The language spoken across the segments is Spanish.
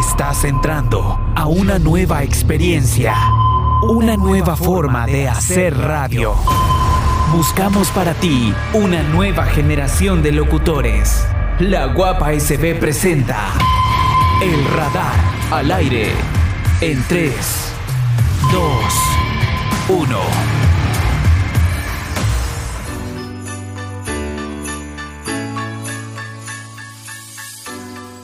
Estás entrando a una nueva experiencia, una nueva forma de hacer radio. Buscamos para ti una nueva generación de locutores. La Guapa SB presenta El Radar al aire en 3, 2, 1.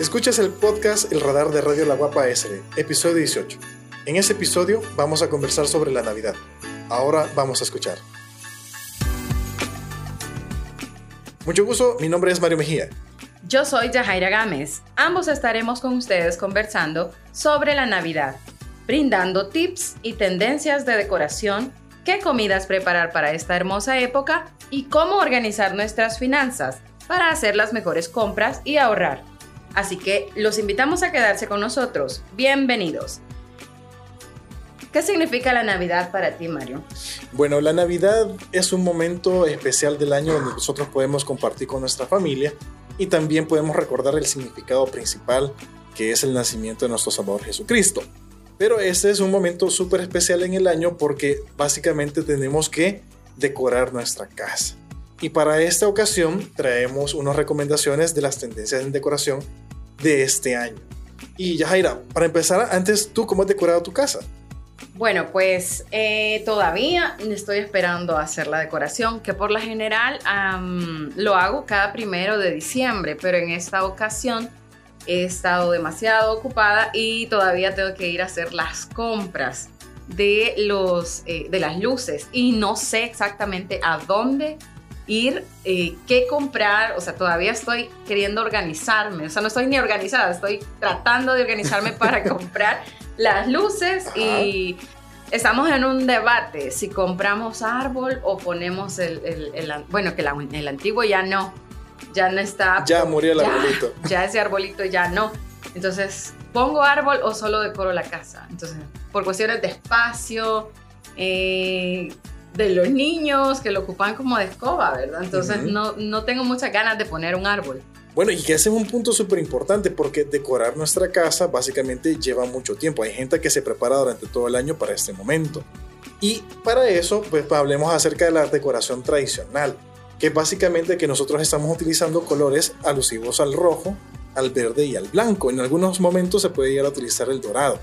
Escuchas el podcast El Radar de Radio La Guapa SB, episodio 18. En ese episodio vamos a conversar sobre la Navidad. Ahora vamos a escuchar. Mucho gusto, mi nombre es Mario Mejía. Yo soy Yajaira Gámez. Ambos estaremos con ustedes conversando sobre la Navidad, brindando tips y tendencias de decoración, qué comidas preparar para esta hermosa época y cómo organizar nuestras finanzas para hacer las mejores compras y ahorrar. Así que los invitamos a quedarse con nosotros. Bienvenidos. ¿Qué significa la Navidad para ti, Mario? Bueno, la Navidad es un momento especial del año donde nosotros podemos compartir con nuestra familia y también podemos recordar el significado principal que es el nacimiento de nuestro Salvador Jesucristo. Pero este es un momento súper especial en el año porque básicamente tenemos que decorar nuestra casa. Y para esta ocasión traemos unas recomendaciones de las tendencias en decoración de este año. Y Yajaira, para empezar, antes, ¿tú cómo has decorado tu casa? Bueno, pues eh, todavía estoy esperando hacer la decoración, que por la general lo hago cada primero de diciembre, pero en esta ocasión he estado demasiado ocupada y todavía tengo que ir a hacer las compras de, los, eh, de las luces y no sé exactamente a dónde ir, eh, qué comprar, o sea, todavía estoy queriendo organizarme, o sea, no estoy ni organizada, estoy tratando de organizarme para comprar las luces y estamos en un debate si compramos árbol o ponemos el, bueno, que el antiguo ya no, ya no está. Ya murió el arbolito. Ya ese arbolito ya no. Entonces, ¿pongo árbol o solo decoro la casa? Entonces, por cuestiones de espacio, eh, de los niños que lo ocupan como de escoba, ¿verdad? Entonces no, no tengo muchas ganas de poner un árbol. Bueno, y que ese es un punto súper importante porque decorar nuestra casa básicamente lleva mucho tiempo. Hay gente que se prepara durante todo el año para este momento. Y para eso, pues hablemos acerca de la decoración tradicional, que básicamente que nosotros estamos utilizando colores alusivos al rojo, al verde y al blanco. En algunos momentos se puede llegar a utilizar el dorado.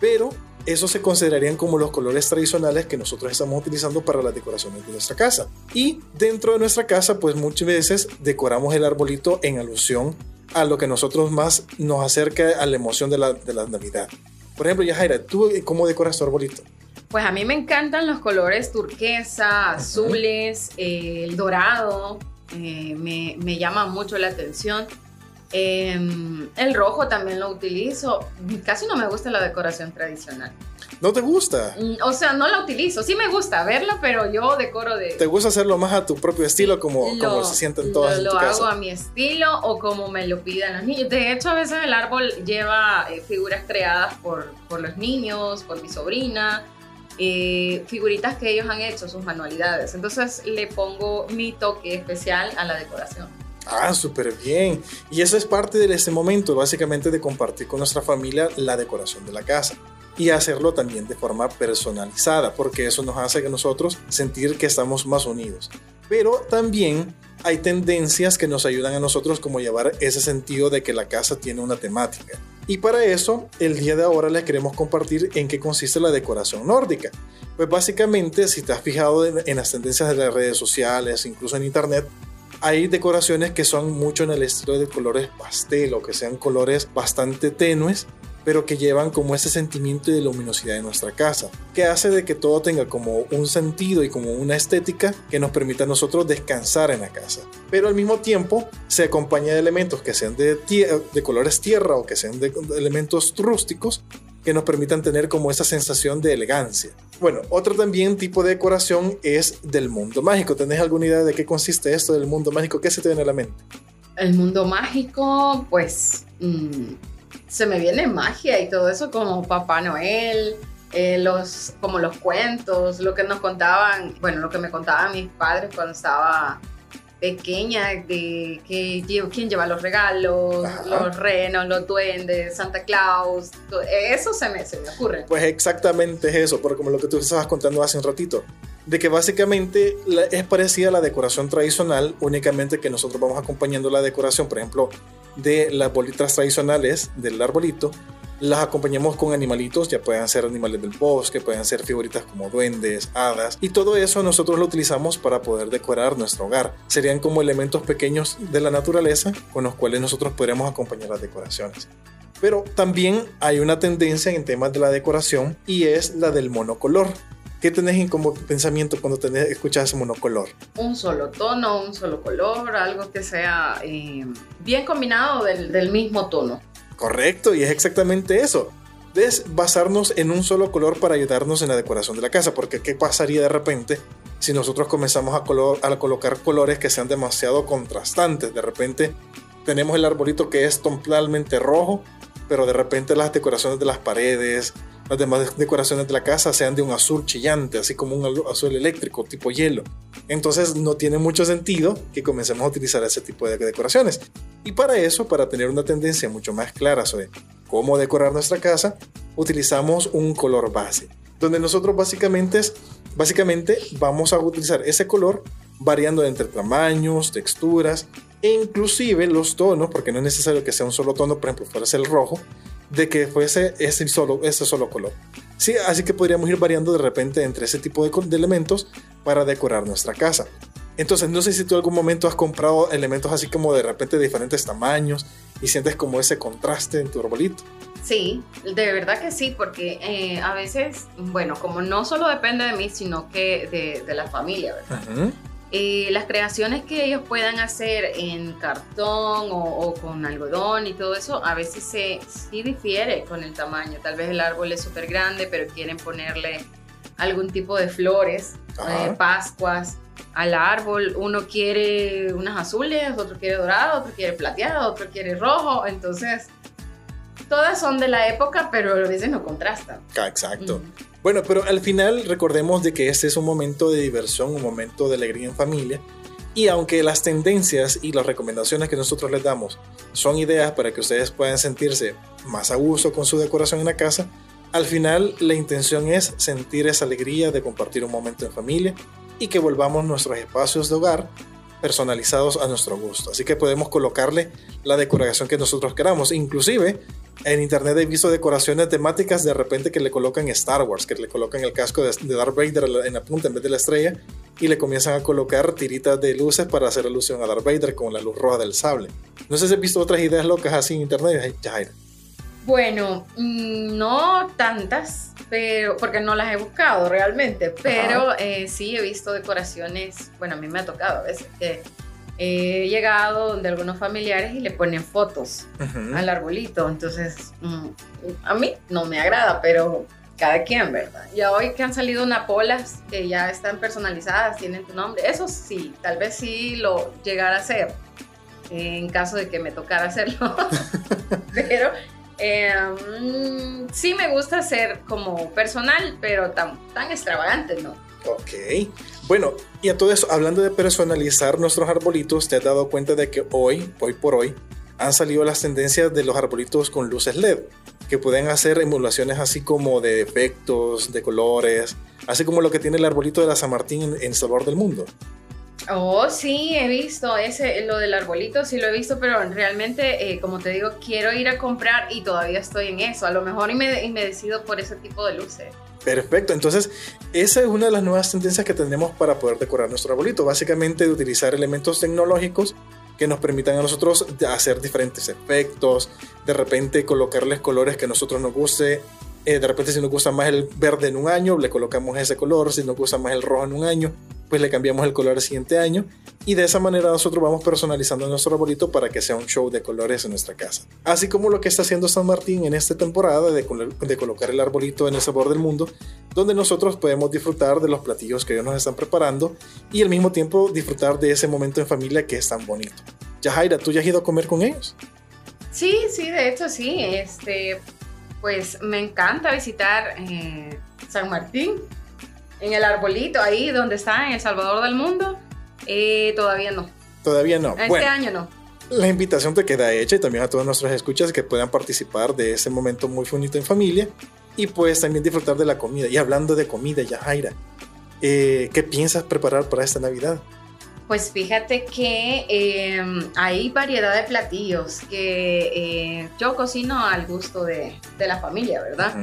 Pero esos se considerarían como los colores tradicionales que nosotros estamos utilizando para las decoraciones de nuestra casa. Y dentro de nuestra casa, pues muchas veces decoramos el arbolito en alusión a lo que nosotros más nos acerca a la emoción de la, de la Navidad. Por ejemplo, Yajaira, ¿tú cómo decoras tu arbolito? Pues a mí me encantan los colores turquesa, azules, el dorado, eh, me, me llama mucho la atención. Em, el rojo también lo utilizo. Casi no me gusta la decoración tradicional. ¿No te gusta? Mm, o sea, no la utilizo. Sí me gusta verla, pero yo decoro de... ¿Te gusta hacerlo más a tu propio estilo, como, como se sienten todas lo, en tu Lo hago a mi estilo o como me lo pidan los niños. De hecho, a veces el árbol lleva eh, figuras creadas por, por los niños, por mi sobrina. Eh, figuritas que ellos han hecho, sus manualidades. Entonces le pongo mi toque especial a la decoración. Ah, súper bien. Y eso es parte de ese momento, básicamente de compartir con nuestra familia la decoración de la casa. Y hacerlo también de forma personalizada, porque eso nos hace que nosotros sentir que estamos más unidos. Pero también hay tendencias que nos ayudan a nosotros como llevar ese sentido de que la casa tiene una temática. Y para eso, el día de ahora les queremos compartir en qué consiste la decoración nórdica. Pues básicamente, si te has fijado en las tendencias de las redes sociales, incluso en internet, hay decoraciones que son mucho en el estilo de colores pastel o que sean colores bastante tenues pero que llevan como ese sentimiento de luminosidad de nuestra casa, que hace de que todo tenga como un sentido y como una estética que nos permita a nosotros descansar en la casa. Pero al mismo tiempo se acompaña de elementos que sean de, de colores tierra o que sean de elementos rústicos que nos permitan tener como esa sensación de elegancia. Bueno, otro también tipo de decoración es del mundo mágico. ¿Tenés alguna idea de qué consiste esto del mundo mágico? ¿Qué se te viene a la mente? El mundo mágico, pues mm, se me viene magia y todo eso como Papá Noel, eh, los, como los cuentos, lo que nos contaban, bueno, lo que me contaban mis padres cuando estaba pequeña de que quién lleva los regalos, los renos, los duendes, Santa Claus, eso se me, se me ocurre. Pues exactamente es eso, porque como lo que tú estabas contando hace un ratito, de que básicamente es parecida a la decoración tradicional, únicamente que nosotros vamos acompañando la decoración, por ejemplo, de las bolitas tradicionales del arbolito, las acompañamos con animalitos, ya pueden ser animales del bosque, pueden ser figuritas como duendes, hadas, y todo eso nosotros lo utilizamos para poder decorar nuestro hogar. Serían como elementos pequeños de la naturaleza con los cuales nosotros podríamos acompañar las decoraciones. Pero también hay una tendencia en temas de la decoración y es la del monocolor. ¿Qué tenés en como pensamiento cuando tenés, escuchas monocolor? Un solo tono, un solo color, algo que sea eh, bien combinado del, del mismo tono. Correcto, y es exactamente eso. Es basarnos en un solo color para ayudarnos en la decoración de la casa, porque ¿qué pasaría de repente si nosotros comenzamos a, a colocar colores que sean demasiado contrastantes? De repente tenemos el arbolito que es totalmente rojo, pero de repente las decoraciones de las paredes, las demás decoraciones de la casa sean de un azul chillante, así como un azul eléctrico tipo hielo. Entonces no tiene mucho sentido que comencemos a utilizar ese tipo de decoraciones. Y para eso, para tener una tendencia mucho más clara sobre cómo decorar nuestra casa, utilizamos un color base, donde nosotros básicamente, básicamente vamos a utilizar ese color variando entre tamaños, texturas e inclusive los tonos, porque no es necesario que sea un solo tono, por ejemplo, fuera el rojo, de que fuese ese solo, ese solo color. Sí, así que podríamos ir variando de repente entre ese tipo de, elementos para decorar nuestra casa. Entonces, no sé si tú en algún momento has comprado elementos así como de repente de diferentes tamaños y sientes como ese contraste en tu arbolito. Sí, de verdad que sí, porque eh, a veces, bueno, como no solo depende de mí, sino que de, de la familia, ¿verdad? Eh, las creaciones que ellos puedan hacer en cartón o, con algodón y todo eso, a veces se, sí difiere con el tamaño. Tal vez el árbol es súper grande, pero quieren ponerle algún tipo de flores, eh, pascuas al árbol. Uno quiere unas azules, otro quiere dorado, otro quiere plateado, otro quiere rojo. Entonces, todas son de la época, pero a veces no contrastan. Exacto. Bueno, pero al final recordemos de que este es un momento de diversión, un momento de alegría en familia. Y aunque las tendencias y las recomendaciones que nosotros les damos son ideas para que ustedes puedan sentirse más a gusto con su decoración en la casa, al final la intención es sentir esa alegría de compartir un momento en familia y que volvamos nuestros espacios de hogar personalizados a nuestro gusto. Así que podemos colocarle la decoración que nosotros queramos. Inclusive en internet he visto decoraciones temáticas de repente que le colocan Star Wars, que le colocan el casco de, Darth Vader en la punta en vez de la estrella y le comienzan a colocar tiritas de luces para hacer alusión a Darth Vader con la luz roja del sable. No sé si has visto otras ideas locas así en internet, Jair. Bueno, mm, no tantas, pero porque no las he buscado realmente, pero eh, sí he visto decoraciones, bueno, a mí me ha tocado a veces que he llegado donde algunos familiares y le ponen fotos al arbolito, entonces mm, a mí no me agrada, pero cada quien, ¿verdad? Ya hoy que han salido napolas que ya están personalizadas, tienen tu nombre, eso sí, tal vez sí lo llegara a hacer en caso de que me tocara hacerlo, pero Em, sí me gusta ser como personal, pero tan, tan extravagante, ¿no? Ok. Bueno, y a todo eso, hablando de personalizar nuestros arbolitos, ¿te has dado cuenta de que hoy, hoy por hoy, han salido las tendencias de los arbolitos con luces LED? Que pueden hacer emulaciones así como de efectos, de colores, así como lo que tiene el arbolito de la San Martín en, en Salvador del Mundo. Oh, sí, he visto ese, lo del arbolito, sí lo he visto, pero realmente, eh, como te digo, quiero ir a comprar y todavía estoy en eso. A lo mejor y me, y me decido por ese tipo de luces. Perfecto, entonces esa es una de las nuevas tendencias que tenemos para poder decorar nuestro arbolito, básicamente de utilizar elementos tecnológicos que nos permitan a nosotros hacer diferentes efectos, de repente colocarles colores que a nosotros nos guste, eh, de repente si nos gusta más el verde en un año, le colocamos ese color, si nos gusta más el rojo en un año, pues le cambiamos el color el siguiente año y de esa manera nosotros vamos personalizando nuestro arbolito para que sea un show de colores en nuestra casa. Así como lo que está haciendo San Martín en esta temporada de, de colocar el arbolito en el sabor del mundo, donde nosotros podemos disfrutar de los platillos que ellos nos están preparando y al mismo tiempo disfrutar de ese momento en familia que es tan bonito. Yajaira, ¿tú ya has ido a comer con ellos? Sí, sí, de hecho sí. Este, pues me encanta visitar eh, San Martín en el arbolito, ahí donde está, en El Salvador del Mundo, eh, todavía no. Todavía no. Este año no. La invitación te queda hecha y también a todos nuestros escuchas que puedan participar de ese momento muy bonito en familia y pues también disfrutar de la comida. Y hablando de comida, Yajaira, eh, ¿qué piensas preparar para esta Navidad? Pues fíjate que em, hay variedad de platillos que eh, yo cocino al gusto de, la familia, ¿verdad?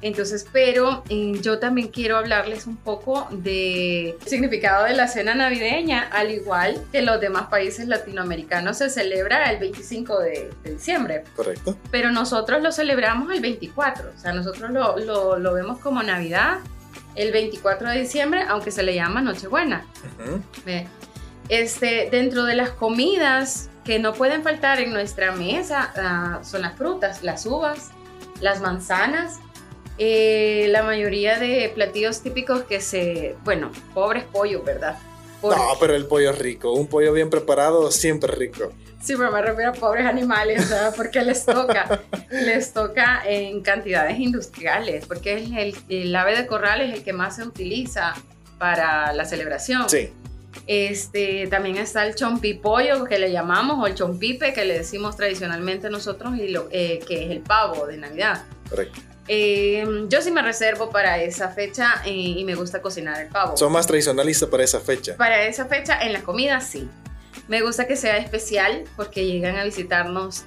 Entonces, pero eh, yo también quiero hablarles un poco de significado de la cena navideña, al igual que los demás países latinoamericanos se celebra el 25 de, diciembre. Correcto. Pero nosotros lo celebramos el 24, o sea, nosotros lo, vemos como Navidad el 24 de diciembre, aunque se le llama Nochebuena. Este, dentro de las comidas que no pueden faltar en nuestra mesa ah, son las frutas, las uvas, las manzanas, eh, la mayoría de platillos típicos que se, bueno, pobres pollos, ¿verdad? No, pero el pollo es rico, un pollo bien preparado siempre rico. Sí, pero me refiero a pobres animales, ¿verdad? porque les toca, les toca en cantidades industriales, porque el, el ave de corral es el que más se utiliza para la celebración. Sí. Este, también está el chompipollo que le llamamos, o el chompipe que le decimos tradicionalmente nosotros, y lo, eh, que es el pavo de Navidad. Correcto. Eh, yo sí me reservo para esa fecha eh, y me gusta cocinar el pavo. ¿Son más tradicionalistas para esa fecha? Para esa fecha, en la comida sí. Me gusta que sea especial porque llegan a visitarnos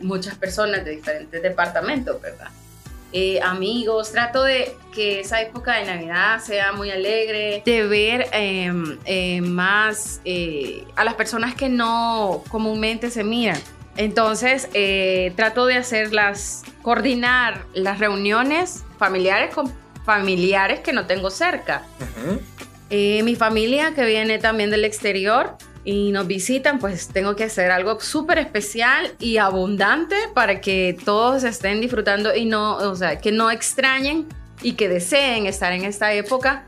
muchas personas de diferentes departamentos, ¿verdad? Eh, amigos. Trato de que esa época de Navidad sea muy alegre, de ver em, eh, más eh, a las personas que no comúnmente se miran. Entonces, trato de hacerlas, coordinar las reuniones familiares con familiares que no tengo cerca. mi familia que viene también del exterior, y nos visitan, pues tengo que hacer algo súper especial y abundante para que todos estén disfrutando y no, o sea, que no extrañen y que deseen estar en esta época,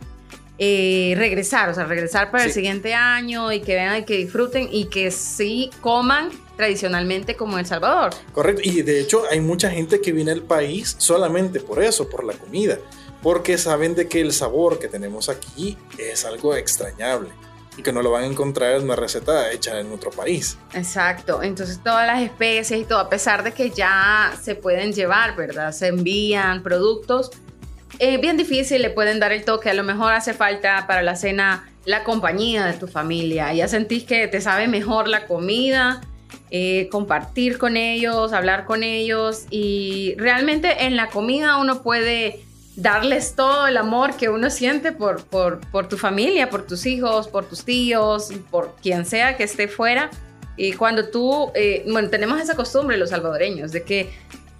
eh, regresar, o sea, regresar para el siguiente año y que vean y que disfruten y que sí coman tradicionalmente como El Salvador. Correcto, y de hecho hay mucha gente que viene al país solamente por eso, por la comida, porque saben de que el sabor que tenemos aquí es algo extrañable y que no lo van a encontrar en una receta hecha en otro país. Exacto, entonces todas las especies y todo, a pesar de que ya se pueden llevar, ¿verdad? Se envían productos, es bien difícil, le pueden dar el toque, a lo mejor hace falta para la cena la compañía de tu familia, ya sentís que te sabe mejor la comida, eh, compartir con ellos, hablar con ellos y realmente en la comida uno puede darles todo el amor que uno siente por, por, por, tu familia, por tus hijos, por tus tíos, por quien sea que esté fuera. Y cuando tú, eh, bueno, tenemos esa costumbre los salvadoreños de que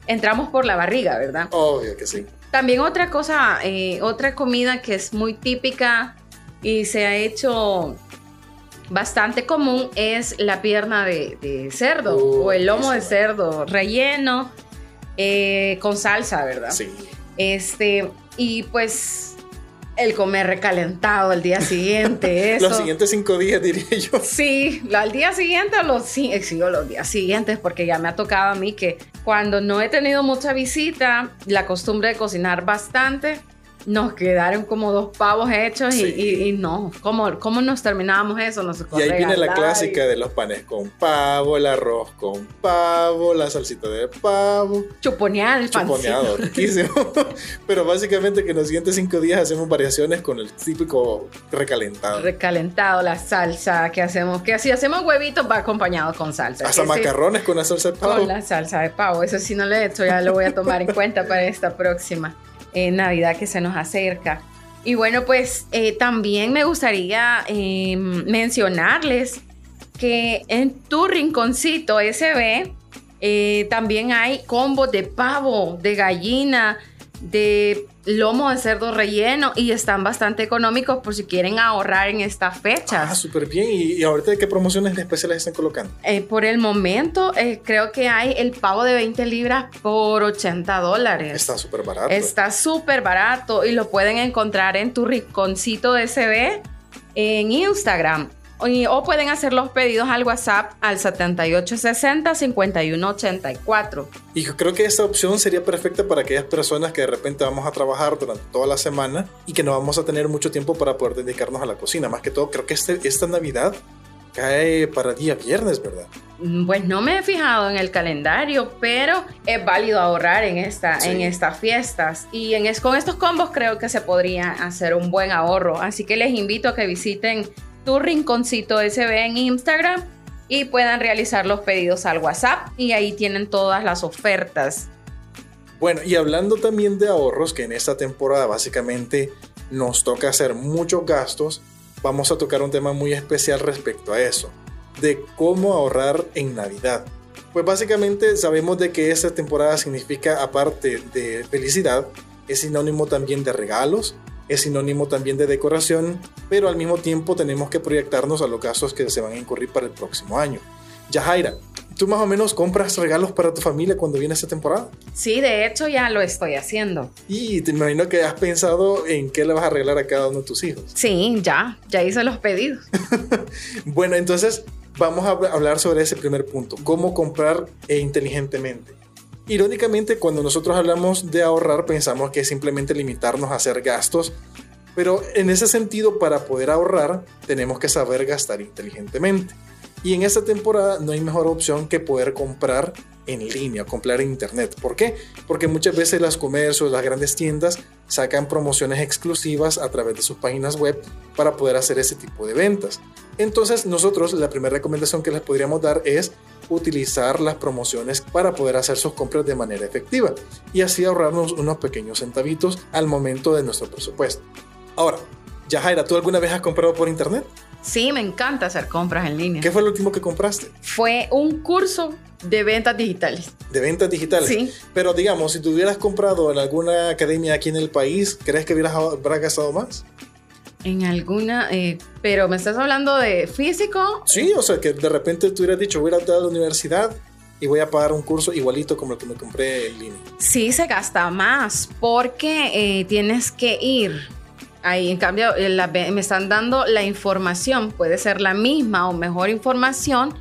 entramos por la barriga, ¿verdad? Obvio que sí. También otra cosa, eh, otra comida que es muy típica y se ha hecho bastante común es la pierna de, cerdo o el lomo de cerdo relleno eh, con salsa, ¿verdad? Sí. Este, y pues el comer recalentado al día siguiente. Eso. los siguientes cinco días, diría yo. Sí, al día siguiente, los, sí, los días siguientes, porque ya me ha tocado a mí que cuando no he tenido mucha visita, la costumbre de cocinar bastante, nos quedaron como dos pavos hechos y, no, ¿cómo, ¿cómo nos terminábamos eso? Nos y ahí viene la clásica de los panes con pavo, el arroz con pavo, la salsita de pavo. Chuponeado el Chuponeado, riquísimo. Pero básicamente que en los siguientes cinco días hacemos variaciones con el típico recalentado. Recalentado, la salsa que hacemos, que así hacemos huevitos va acompañado con salsa. Hasta macarrones con la salsa de pavo. Con la salsa de pavo, eso sí no lo he hecho, ya lo voy a tomar en cuenta para esta próxima. Navidad que se nos acerca. Y bueno, pues eh, también me gustaría em, mencionarles que en tu rinconcito SB eh, también hay combos de pavo, de gallina, de lomo de cerdo relleno y están bastante económicos por si quieren ahorrar en estas fechas. Ah, súper bien. ¿Y, ahorita qué promociones especiales están colocando? Eh, por el momento, eh, creo que hay el pavo de 20 libras por 80 dólares. Está súper barato. Está súper barato y lo pueden encontrar en tu rinconcito de en Instagram o pueden hacer los pedidos al WhatsApp al 7860-5184. Y creo que esta opción sería perfecta para aquellas personas que de repente vamos a trabajar durante toda la semana y que no vamos a tener mucho tiempo para poder dedicarnos a la cocina. Más que todo, creo que este, esta Navidad cae para día viernes, ¿verdad? Mm, pues no me he fijado en el calendario, pero es válido ahorrar en, esta, en estas fiestas. Y en con estos combos creo que se podría hacer un buen ahorro. Así que les invito a que visiten tu rinconcito SB en Instagram y puedan realizar los pedidos al WhatsApp. Y ahí tienen todas las ofertas. Bueno, y hablando también de ahorros, que en esta temporada básicamente nos toca hacer muchos gastos, vamos a tocar un tema muy especial respecto a eso de cómo ahorrar en Navidad. Pues básicamente sabemos de que esta temporada significa, aparte de felicidad, es sinónimo también de regalos, es sinónimo también de decoración, pero al mismo tiempo tenemos que proyectarnos a los gastos que se van a incurrir para el próximo año. Yajaira, ¿tú más o menos compras regalos para tu familia cuando viene esta temporada? Sí, de hecho ya lo estoy haciendo. Y te imagino que has pensado en qué le vas a regalar a cada uno de tus hijos. Sí, ya, ya hice los pedidos. bueno, entonces vamos a hablar sobre ese primer punto, cómo comprar e inteligentemente. Irónicamente, cuando nosotros hablamos de ahorrar, pensamos que es simplemente limitarnos a hacer gastos, pero en ese sentido, para poder ahorrar, tenemos que saber gastar inteligentemente. Y en esta temporada no hay mejor opción que poder comprar en línea, comprar en internet. ¿Por qué? Porque muchas veces los comercios, las grandes tiendas sacan promociones exclusivas a través de sus páginas web para poder hacer ese tipo de ventas. Entonces nosotros la primera recomendación que les podríamos dar es utilizar las promociones para poder hacer sus compras de manera efectiva y así ahorrarnos unos pequeños centavitos al momento de nuestro presupuesto. Ahora, Yajaira, ¿tú alguna vez has comprado por internet? Sí, me encanta hacer compras en línea. ¿Qué fue lo último que compraste? Fue un curso de ventas digitales. De ventas digitales. Sí. Pero digamos, si tú hubieras comprado en alguna academia aquí en el país, ¿crees que hubieras, gastado más? En alguna, eh, pero ¿me estás hablando de físico? Sí, o sea, que de repente tú hubieras dicho, voy a ir a la universidad y voy a pagar un curso igualito como el que me compré en línea. Sí, se gasta más porque eh, tienes que ir. Ahí, en cambio, eh, me están dando la información, puede ser la misma o mejor información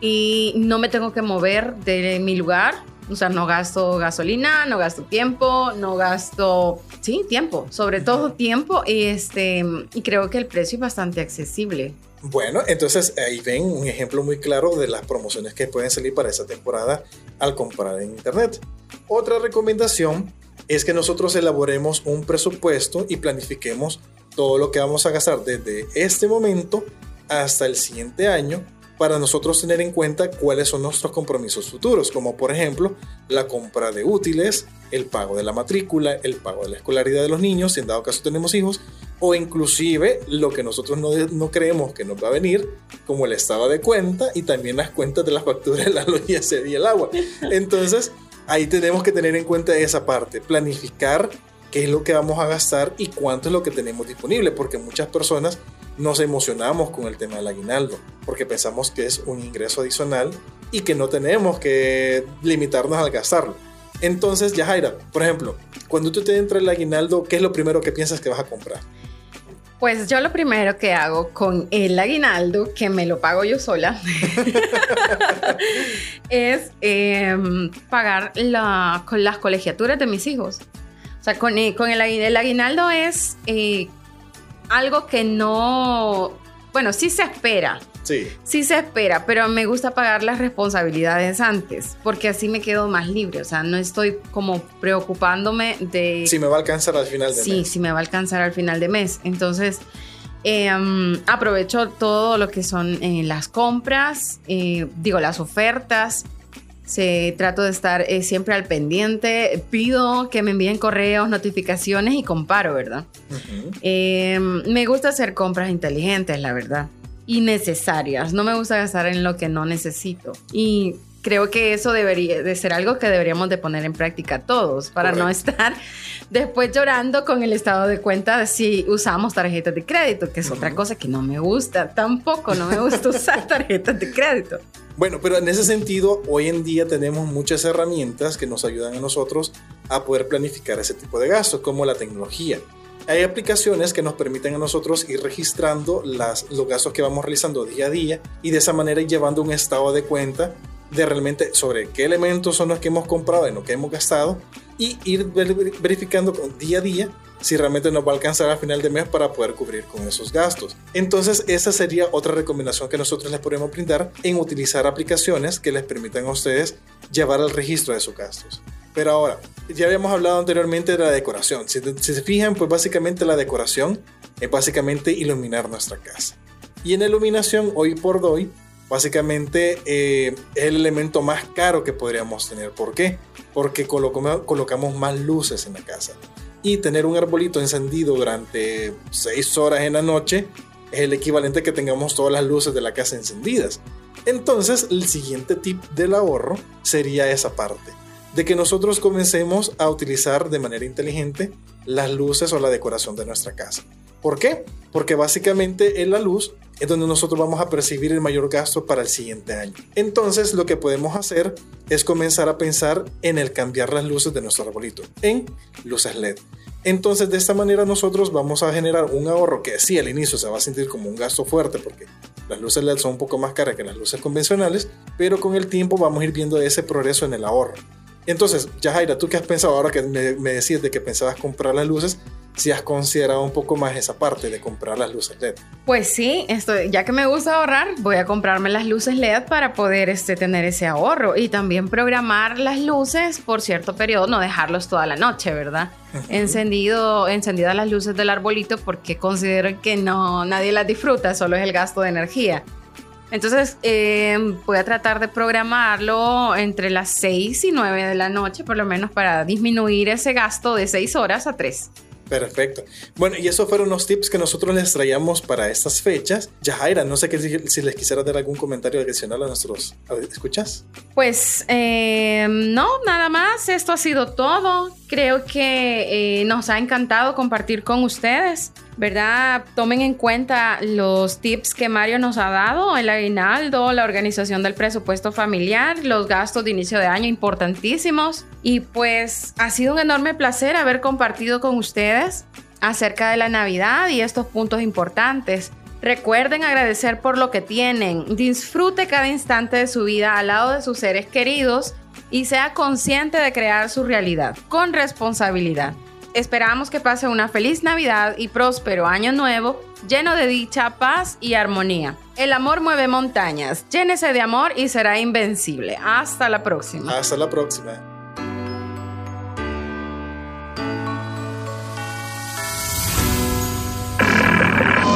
y no me tengo que mover de mi lugar o sea, no gasto gasolina, no gasto tiempo, no gasto, sí, tiempo, sobre todo tiempo y este y creo que el precio es bastante accesible. Bueno, entonces ahí ven un ejemplo muy claro de las promociones que pueden salir para esa temporada al comprar en internet. Otra recomendación es que nosotros elaboremos un presupuesto y planifiquemos todo lo que vamos a gastar desde este momento hasta el siguiente año para nosotros tener en cuenta cuáles son nuestros compromisos futuros, como por ejemplo la compra de útiles, el pago de la matrícula, el pago de la escolaridad de los niños, si en dado caso tenemos hijos, o inclusive lo que nosotros no, no creemos que nos va a venir, como el estado de cuenta y también las cuentas de las facturas de la luz y el agua. Entonces, ahí tenemos que tener en cuenta esa parte, planificar qué es lo que vamos a gastar y cuánto es lo que tenemos disponible, porque muchas personas nos emocionamos con el tema del aguinaldo, porque pensamos que es un ingreso adicional y que no tenemos que limitarnos al gastarlo. Entonces, Yajaira, por ejemplo, cuando tú te entra el aguinaldo, ¿qué es lo primero que piensas que vas a comprar? Pues yo lo primero que hago con el aguinaldo, que me lo pago yo sola, es em, pagar con las colegiaturas de mis hijos. O sea, con, eh, con el, el, aguinaldo es eh, algo que no, bueno, sí se espera. Sí. Sí se espera, pero me gusta pagar las responsabilidades antes, porque así me quedo más libre, o sea, no estoy como preocupándome de... Si me va a alcanzar al final de mes. Sí, si me va a alcanzar al final de mes. Entonces, em, aprovecho todo lo que son eh, las compras, eh, digo, las ofertas, se, trato de estar eh, siempre al pendiente, pido que me envíen correos, notificaciones y comparo, ¿verdad? Em, me gusta hacer compras inteligentes, la verdad, y necesarias. No me gusta gastar en lo que no necesito. Y creo que eso debería de ser algo que deberíamos de poner en práctica todos para no estar después llorando con el estado de cuenta si usamos tarjetas de crédito, que es otra cosa que no me gusta, tampoco no me gusta usar tarjetas de crédito. Bueno, pero en ese sentido, hoy en día tenemos muchas herramientas que nos ayudan a nosotros a poder planificar ese tipo de gastos, como la tecnología. Hay aplicaciones que nos permiten a nosotros ir registrando las, los gastos que vamos realizando día a día y de esa manera ir llevando un estado de cuenta de realmente sobre qué elementos son los que hemos comprado y lo que hemos gastado y ir verificando día a día si realmente nos va a alcanzar al final de mes para poder cubrir con esos gastos. Entonces, esa sería otra recomendación que nosotros les podemos brindar en utilizar aplicaciones que les permitan a ustedes llevar el registro de sus gastos. Pero ahora, ya habíamos hablado anteriormente de la decoración. Si, se fijan, pues básicamente la decoración es básicamente iluminar nuestra casa. Y en iluminación, hoy por hoy, básicamente eh, es el elemento más caro que podríamos tener. ¿Por qué? Porque colocamos más luces en la casa y tener un arbolito encendido durante 6 horas en la noche es el equivalente a que tengamos todas las luces de la casa encendidas. Entonces, el siguiente tip del ahorro sería esa parte, de que nosotros comencemos a utilizar de manera inteligente las luces o la decoración de nuestra casa. ¿Por qué? Porque básicamente en la luz es donde nosotros vamos a percibir el mayor gasto para el siguiente año. Entonces lo que podemos hacer es comenzar a pensar en el cambiar las luces de nuestro arbolito en luces LED. Entonces de esta manera nosotros vamos a generar un ahorro que sí al inicio se va a sentir como un gasto fuerte porque las luces LED son un poco más caras que las luces convencionales, pero con el tiempo vamos a ir viendo ese progreso en el ahorro. Entonces, Jaira, ¿tú qué has pensado ahora que me, me decías de que pensabas comprar las luces? Si has considerado un poco más esa parte de comprar las luces LED. Pues sí, esto, ya que me gusta ahorrar, voy a comprarme las luces LED para poder este, tener ese ahorro y también programar las luces por cierto periodo, no dejarlos toda la noche, ¿verdad? Encendido, encendidas las luces del arbolito porque considero que no, nadie las disfruta, solo es el gasto de energía. Entonces eh, voy a tratar de programarlo entre las 6 y 9 de la noche, por lo menos para disminuir ese gasto de 6 horas a 3. Perfecto. Bueno, y esos fueron los tips que nosotros les traíamos para estas fechas. Yajaira, no sé si les quisiera dar algún comentario adicional a nuestros... ¿Escuchas? Pues eh, no, nada más. Esto ha sido todo. Creo que eh, nos ha encantado compartir con ustedes. ¿Verdad? Tomen en cuenta los tips que Mario nos ha dado, el aguinaldo, la organización del presupuesto familiar, los gastos de inicio de año importantísimos. Y pues ha sido un enorme placer haber compartido con ustedes acerca de la Navidad y estos puntos importantes. Recuerden agradecer por lo que tienen, disfrute cada instante de su vida al lado de sus seres queridos y sea consciente de crear su realidad con responsabilidad. Esperamos que pase una feliz Navidad y próspero año nuevo, lleno de dicha, paz y armonía. El amor mueve montañas. Llénese de amor y será invencible. Hasta la próxima. Hasta la próxima.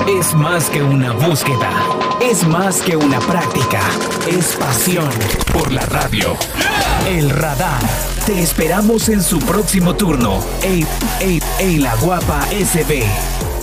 Es más que una búsqueda, es más que una práctica, es pasión por la radio. El radar. Te esperamos en su próximo turno. Ey, ey, ey, la guapa SB.